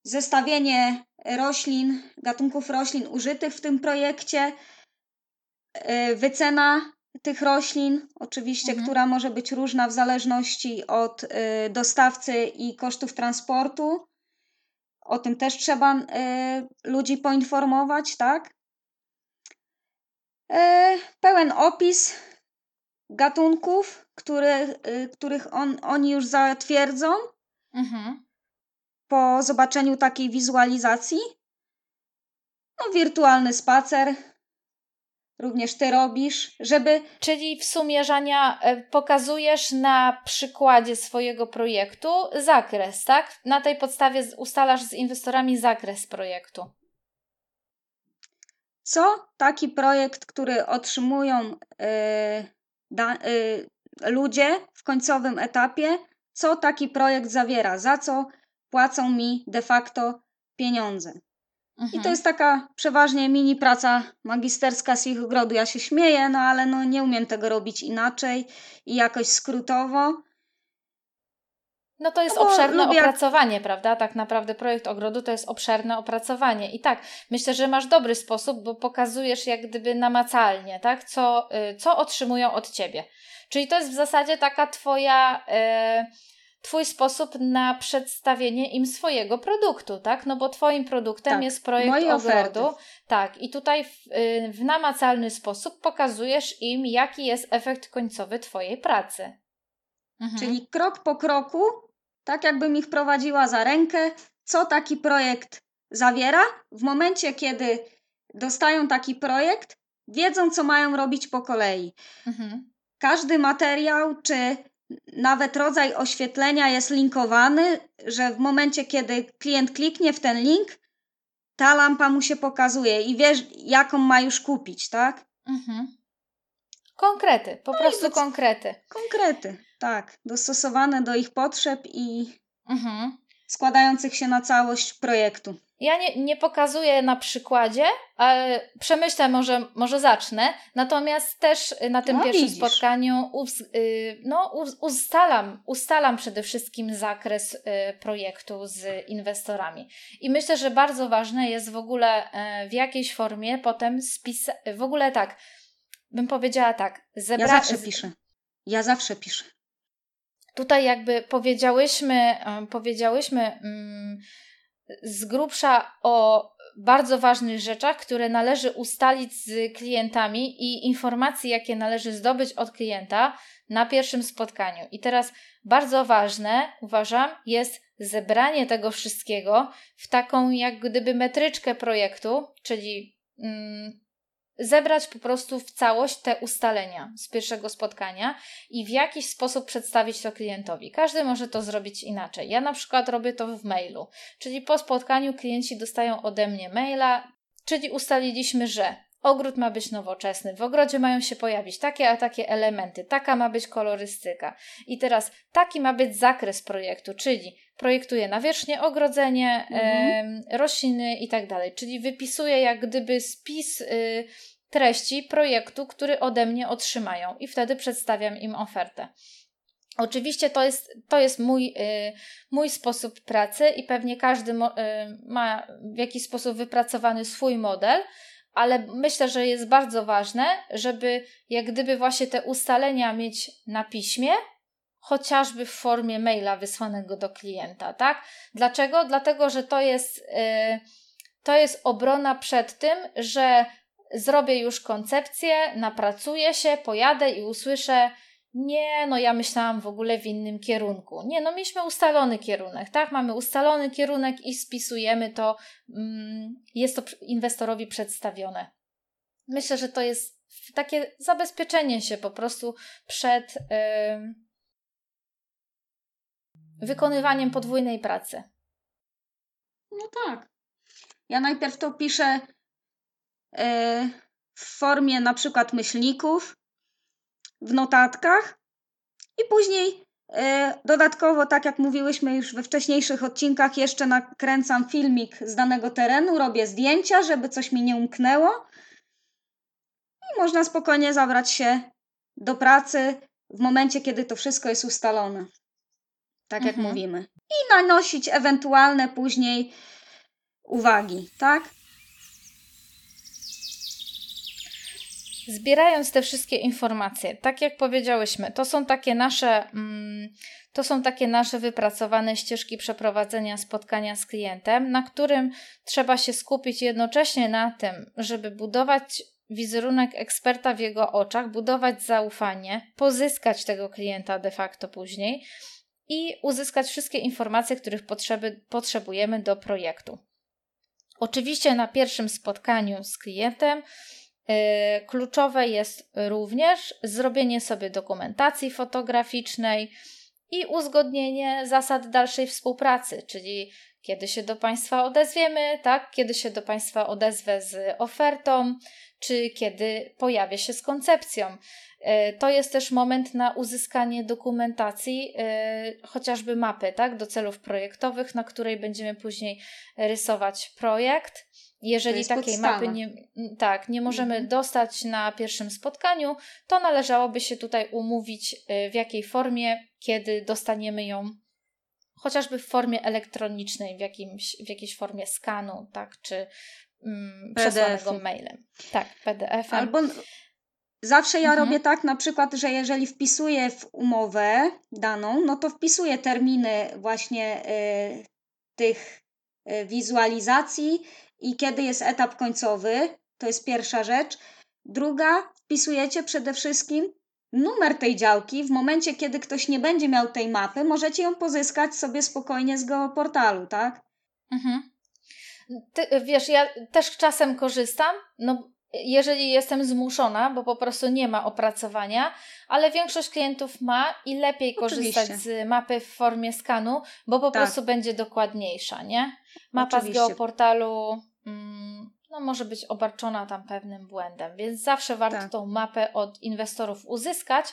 Speaker 3: Zestawienie roślin, gatunków roślin użytych w tym projekcie, y, wycena tych roślin, oczywiście, mhm. która może być różna w zależności od y, dostawcy i kosztów transportu. O tym też trzeba y, ludzi poinformować, tak? Y, pełen opis gatunków, który, których on, oni już zatwierdzą mhm. po zobaczeniu takiej wizualizacji. No, wirtualny spacer, również ty robisz, żeby.
Speaker 1: Czyli w sumie, Żania, e, pokazujesz na przykładzie swojego projektu zakres, tak? Na tej podstawie ustalasz z inwestorami zakres projektu.
Speaker 3: Co taki projekt, który otrzymują yy, da, yy, ludzie w końcowym etapie, co taki projekt zawiera, za co płacą mi de facto pieniądze? Mhm. I to mhm. jest taka przeważnie mini praca magisterska z ich ogrodu. Ja się śmieję, no ale no nie umiem tego robić inaczej i jakoś skrótowo.
Speaker 1: No to jest no obszerne lubię... opracowanie, prawda? Tak naprawdę projekt ogrodu to jest obszerne opracowanie. I tak, myślę, że masz dobry sposób, bo pokazujesz jak gdyby namacalnie, tak? Co, y, co otrzymują od ciebie. Czyli to jest w zasadzie taka twoja... Yy Twój sposób na przedstawienie im swojego produktu, tak? No bo Twoim produktem tak, jest projekt ogrodu. Oferty. Tak, i tutaj w, y, w namacalny sposób pokazujesz im, jaki jest efekt końcowy Twojej pracy.
Speaker 3: Mhm. Czyli krok po kroku, tak jakbym ich prowadziła za rękę, co taki projekt zawiera. W momencie, kiedy dostają taki projekt, wiedzą, co mają robić po kolei. Mhm. Każdy materiał, czy nawet rodzaj oświetlenia jest linkowany, że w momencie, kiedy klient kliknie w ten link, ta lampa mu się pokazuje i wiesz, jaką ma już kupić, tak?
Speaker 1: Mhm. Konkrety, po
Speaker 3: No
Speaker 1: prostu
Speaker 3: doc-
Speaker 1: konkrety.
Speaker 3: Konkrety, tak. Dostosowane do ich potrzeb i
Speaker 1: Mhm.
Speaker 3: składających się na całość projektu.
Speaker 1: Ja nie, nie pokazuję na przykładzie, ale przemyślę, może, może zacznę. Natomiast też na tym
Speaker 3: No,
Speaker 1: pierwszym
Speaker 3: widzisz.
Speaker 1: spotkaniu y, no, us, ustalam, ustalam przede wszystkim zakres y, projektu z inwestorami. I myślę, że bardzo ważne jest w ogóle y, w jakiejś formie potem spisać, w ogóle tak, bym powiedziała tak,
Speaker 3: Ja
Speaker 1: zebra-
Speaker 3: zawsze
Speaker 1: z-
Speaker 3: piszę. Ja zawsze piszę.
Speaker 1: Tutaj jakby powiedziałyśmy, em, powiedziałyśmy mm, z grubsza o bardzo ważnych rzeczach, które należy ustalić z klientami i informacji, jakie należy zdobyć od klienta na pierwszym spotkaniu. I teraz bardzo ważne, uważam, jest zebranie tego wszystkiego w taką jak gdyby metryczkę projektu, czyli mm, zebrać po prostu w całość te ustalenia z pierwszego spotkania i w jakiś sposób przedstawić to klientowi. Każdy może to zrobić inaczej. Ja na przykład robię to w mailu, czyli po spotkaniu klienci dostają ode mnie maila, czyli ustaliliśmy, że ogród ma być nowoczesny, w ogrodzie mają się pojawić takie a takie elementy, taka ma być kolorystyka. I teraz taki ma być zakres projektu, czyli projektuję nawierzchnię, ogrodzenie,
Speaker 3: Mhm.
Speaker 1: rośliny i tak dalej. Czyli wypisuję jak gdyby spis y, treści projektu, który ode mnie otrzymają i wtedy przedstawiam im ofertę. Oczywiście to jest, to jest mój, y, mój sposób pracy i pewnie każdy mo, y, ma w jakiś sposób wypracowany swój model, ale myślę, że jest bardzo ważne, żeby jak gdyby właśnie te ustalenia mieć na piśmie, chociażby w formie maila wysłanego do klienta, tak? Dlaczego? Dlatego, że to jest, y, to jest obrona przed tym, że zrobię już koncepcję, napracuję się, pojadę i usłyszę, nie, no ja myślałam w ogóle w innym kierunku. Nie, no mieliśmy ustalony kierunek, tak? Mamy ustalony kierunek i spisujemy to, mm, jest to inwestorowi przedstawione. Myślę, że to jest takie zabezpieczenie się po prostu przed wykonywaniem podwójnej pracy.
Speaker 3: No tak. Ja najpierw to piszę e, w formie na przykład myślników, w notatkach i później e, dodatkowo, tak jak mówiłyśmy już we wcześniejszych odcinkach, jeszcze nakręcam filmik z danego terenu, robię zdjęcia, żeby coś mi nie umknęło i można spokojnie zabrać się do pracy w momencie, kiedy to wszystko jest ustalone. Tak jak
Speaker 1: Mhm.
Speaker 3: mówimy. I nanosić ewentualne później uwagi, tak?
Speaker 1: Zbierając te wszystkie informacje, tak jak powiedziałyśmy, to są takie nasze, mm, to są takie nasze wypracowane ścieżki przeprowadzenia spotkania z klientem, na którym trzeba się skupić jednocześnie na tym, żeby budować wizerunek eksperta w jego oczach, budować zaufanie, pozyskać tego klienta de facto później i uzyskać wszystkie informacje, których potrzeby, potrzebujemy do projektu. Oczywiście na pierwszym spotkaniu z klientem Kluczowe jest również zrobienie sobie dokumentacji fotograficznej i uzgodnienie zasad dalszej współpracy, czyli kiedy się do Państwa odezwiemy, tak, kiedy się do Państwa odezwę z ofertą, czy kiedy pojawię się z koncepcją. Yy, To jest też moment na uzyskanie dokumentacji, yy, chociażby mapy, tak, do celów projektowych, na której będziemy później rysować projekt. Jeżeli takiej
Speaker 3: podstawa.
Speaker 1: mapy nie, tak, nie możemy
Speaker 3: Mhm.
Speaker 1: dostać na pierwszym spotkaniu, to należałoby się tutaj umówić, y, w jakiej formie, kiedy dostaniemy ją, chociażby w formie elektronicznej, w, jakimś, w jakiejś formie skanu, tak, czy mm, przesłanego mailem. Tak, PDF-em.
Speaker 3: Albo zawsze ja
Speaker 1: Mhm.
Speaker 3: robię tak na przykład, że jeżeli wpisuję w umowę daną, no to wpisuję terminy właśnie y, tych y, wizualizacji i kiedy jest etap końcowy, to jest pierwsza rzecz. Druga, wpisujecie przede wszystkim numer tej działki. W momencie, kiedy ktoś nie będzie miał tej mapy, możecie ją pozyskać sobie spokojnie z geoportalu, tak?
Speaker 1: Mhm. Ty, wiesz, ja też czasem korzystam, no jeżeli jestem zmuszona, bo po prostu nie ma opracowania, ale większość klientów ma i lepiej korzystać
Speaker 3: Oczywiście.
Speaker 1: z mapy w formie skanu, bo po
Speaker 3: Tak.
Speaker 1: prostu będzie dokładniejsza, nie? Mapa
Speaker 3: Oczywiście.
Speaker 1: z geoportalu no może być obarczona tam pewnym błędem, więc zawsze warto tak. tą mapę od inwestorów uzyskać,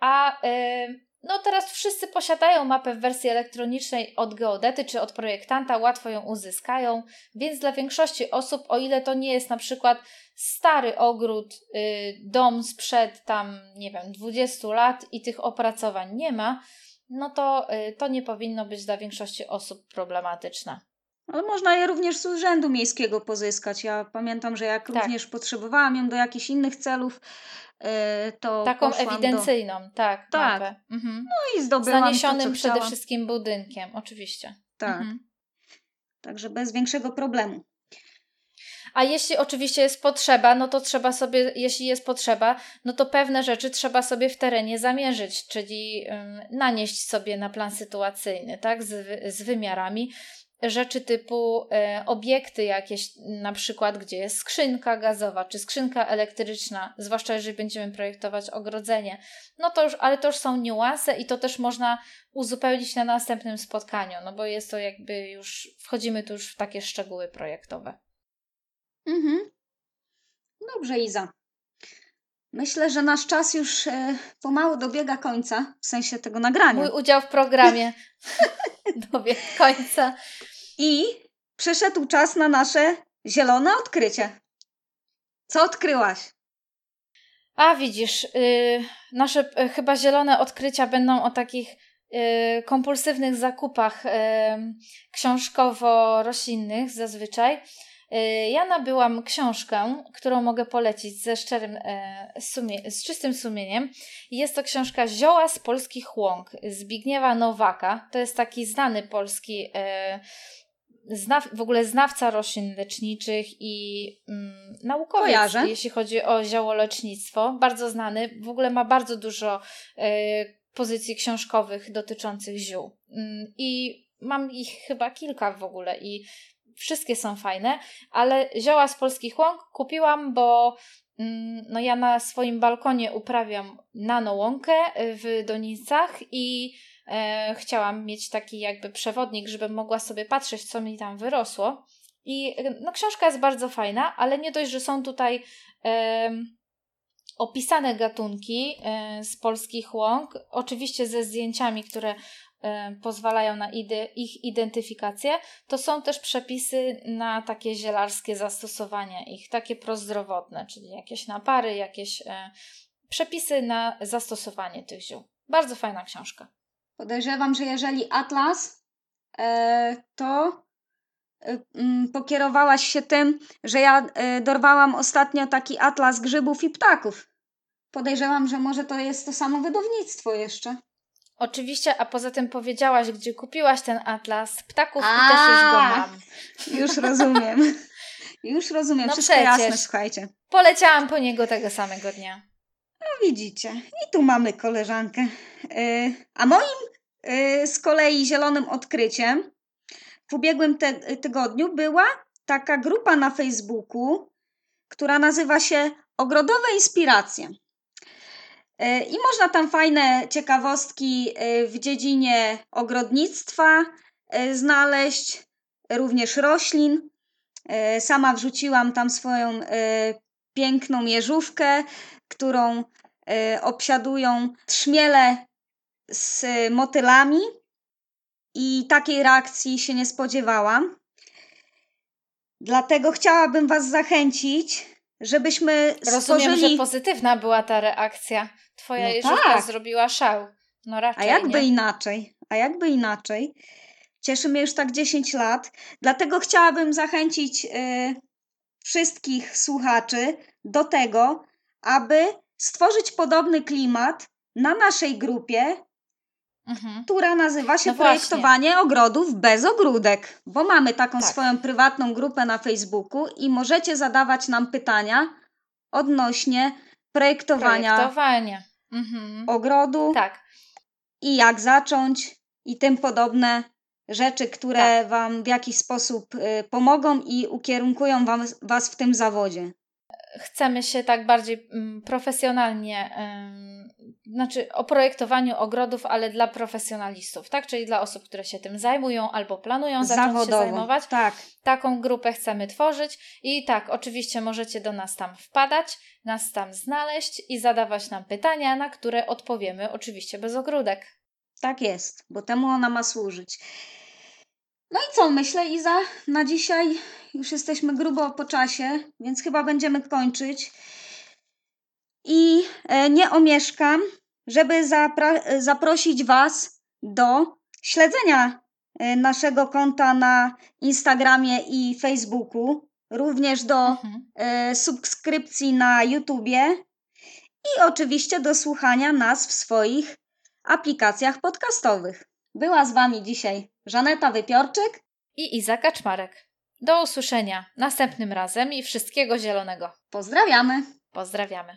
Speaker 1: a yy, no teraz wszyscy posiadają mapę w wersji elektronicznej od geodety czy od projektanta, łatwo ją uzyskają, więc dla większości osób, o ile to nie jest na przykład stary ogród, yy, dom sprzed tam, nie wiem, 20 lat i tych opracowań nie ma, no to yy, to nie powinno być dla większości osób problematyczne.
Speaker 3: Ale można je również z urzędu miejskiego pozyskać. Ja pamiętam, że jak tak. również potrzebowałam ją do jakichś innych celów, y, to.
Speaker 1: Taką ewidencyjną, do... tak.
Speaker 3: Tak. Mhm. No i zdobyłam.
Speaker 1: Zaniesionym
Speaker 3: to,
Speaker 1: przede wszystkim budynkiem, oczywiście.
Speaker 3: Tak. Mhm. Także bez większego problemu.
Speaker 1: A jeśli oczywiście jest potrzeba, no to trzeba sobie, jeśli jest potrzeba, no to pewne rzeczy trzeba sobie w terenie zamierzyć, czyli nanieść sobie na plan sytuacyjny, tak, z, z wymiarami rzeczy typu e, obiekty jakieś, na przykład gdzie jest skrzynka gazowa czy skrzynka elektryczna, zwłaszcza jeżeli będziemy projektować ogrodzenie. No to już, ale to już są niuanse i to też można uzupełnić na następnym spotkaniu, no bo jest to jakby już, wchodzimy tu już w takie szczegóły projektowe.
Speaker 3: Mhm. Dobrze, Iza. Myślę, że nasz czas już e, pomału dobiega końca, w sensie tego nagrania.
Speaker 1: Mój udział w programie dobiega końca.
Speaker 3: I przyszedł czas na nasze zielone odkrycie. Co odkryłaś?
Speaker 1: A widzisz, yy, nasze yy, chyba zielone odkrycia będą o takich yy, kompulsywnych zakupach y, książkowo-roślinnych zazwyczaj. Y, ja nabyłam książkę, którą mogę polecić ze szczerym, e, sumie, z czystym sumieniem. Jest to książka Zioła z polskich łąk Zbigniewa Nowaka. To jest taki znany polski e, znaw, w ogóle znawca roślin leczniczych i mm, naukowiec, Kojarzę. jeśli chodzi o ziołolecznictwo. Bardzo znany. W ogóle ma bardzo dużo e, pozycji książkowych dotyczących ziół. Mm, I mam ich chyba kilka w ogóle i wszystkie są fajne, ale zioła z polskich łąk kupiłam, bo mm, no ja na swoim balkonie uprawiam nanołąkę w Donicach i e, chciałam mieć taki jakby przewodnik, żebym mogła sobie patrzeć, co mi tam wyrosło. I no, książka jest bardzo fajna, ale nie dość, że są tutaj e, opisane gatunki e, z polskich łąk, oczywiście ze zdjęciami, które pozwalają na ich identyfikację, to są też przepisy na takie zielarskie zastosowania ich, takie prozdrowotne, czyli jakieś napary, jakieś e, przepisy na zastosowanie tych ziół. Bardzo fajna książka.
Speaker 3: Podejrzewam, że jeżeli Atlas, e, to e, mm, pokierowałaś się tym, że ja e, dorwałam ostatnio taki atlas grzybów i ptaków. Podejrzewam, że może to jest to samo wydawnictwo jeszcze.
Speaker 1: Oczywiście, a poza tym powiedziałaś, gdzie kupiłaś ten atlas ptaków a, i też już go mam.
Speaker 3: Już rozumiem. Już rozumiem. No Wszystko przecież. jasne, słuchajcie.
Speaker 1: Poleciałam po niego tego samego dnia.
Speaker 3: No widzicie. I tu mamy koleżankę. Yy, a moim yy, z kolei zielonym odkryciem w ubiegłym te tygodniu była taka grupa na Facebooku, która nazywa się Ogrodowe Inspiracje. E, I można tam fajne ciekawostki e, w dziedzinie ogrodnictwa e, znaleźć, również roślin. Sama wrzuciłam tam swoją piękną jeżówkę, którą obsiadują trzmiele z motylami i takiej reakcji się nie spodziewałam. Dlatego chciałabym Was zachęcić, żebyśmy
Speaker 1: Rozumiem,
Speaker 3: stworzyli...
Speaker 1: że pozytywna była ta reakcja. Twoja no tak. zrobiła szał. No raczej
Speaker 3: A jakby
Speaker 1: nie.
Speaker 3: inaczej? A jakby inaczej? Cieszy mnie już tak 10 lat, dlatego chciałabym zachęcić y, wszystkich słuchaczy do tego, aby stworzyć podobny klimat na naszej grupie, mhm. która nazywa się no Projektowanie Ogrodów bez ogródek, bo mamy taką tak. swoją prywatną grupę na Facebooku i możecie zadawać nam pytania odnośnie projektowania.
Speaker 1: Projektowanie mhm.
Speaker 3: ogrodu.
Speaker 1: Tak.
Speaker 3: I jak zacząć i tym podobne rzeczy, które tak. Wam w jakiś sposób y, pomogą i ukierunkują wam, Was w tym zawodzie.
Speaker 1: Chcemy się tak bardziej mm, profesjonalnie znaczy o projektowaniu ogrodów, ale dla profesjonalistów, tak? Czyli dla osób, które się tym zajmują albo planują zacząć
Speaker 3: Zawodowo.
Speaker 1: się zajmować.
Speaker 3: Tak.
Speaker 1: Taką grupę chcemy tworzyć i tak, oczywiście możecie do nas tam wpadać, nas tam znaleźć i zadawać nam pytania, na które odpowiemy oczywiście bez ogródek.
Speaker 3: Tak jest, bo temu ona ma służyć. No i co, myślę, Iza, na dzisiaj już jesteśmy grubo po czasie, więc chyba będziemy kończyć. I e, nie omieszkam, żeby zaprosić Was do śledzenia e, naszego konta na Instagramie i Facebooku, również do
Speaker 1: Mhm.
Speaker 3: e, subskrypcji na YouTubie i oczywiście do słuchania nas w swoich aplikacjach podcastowych. Była z Wami dzisiaj Żaneta Wypiorczyk.
Speaker 1: I Iza Kaczmarek. Do usłyszenia następnym razem i wszystkiego zielonego.
Speaker 3: Pozdrawiamy!
Speaker 1: Pozdrawiamy.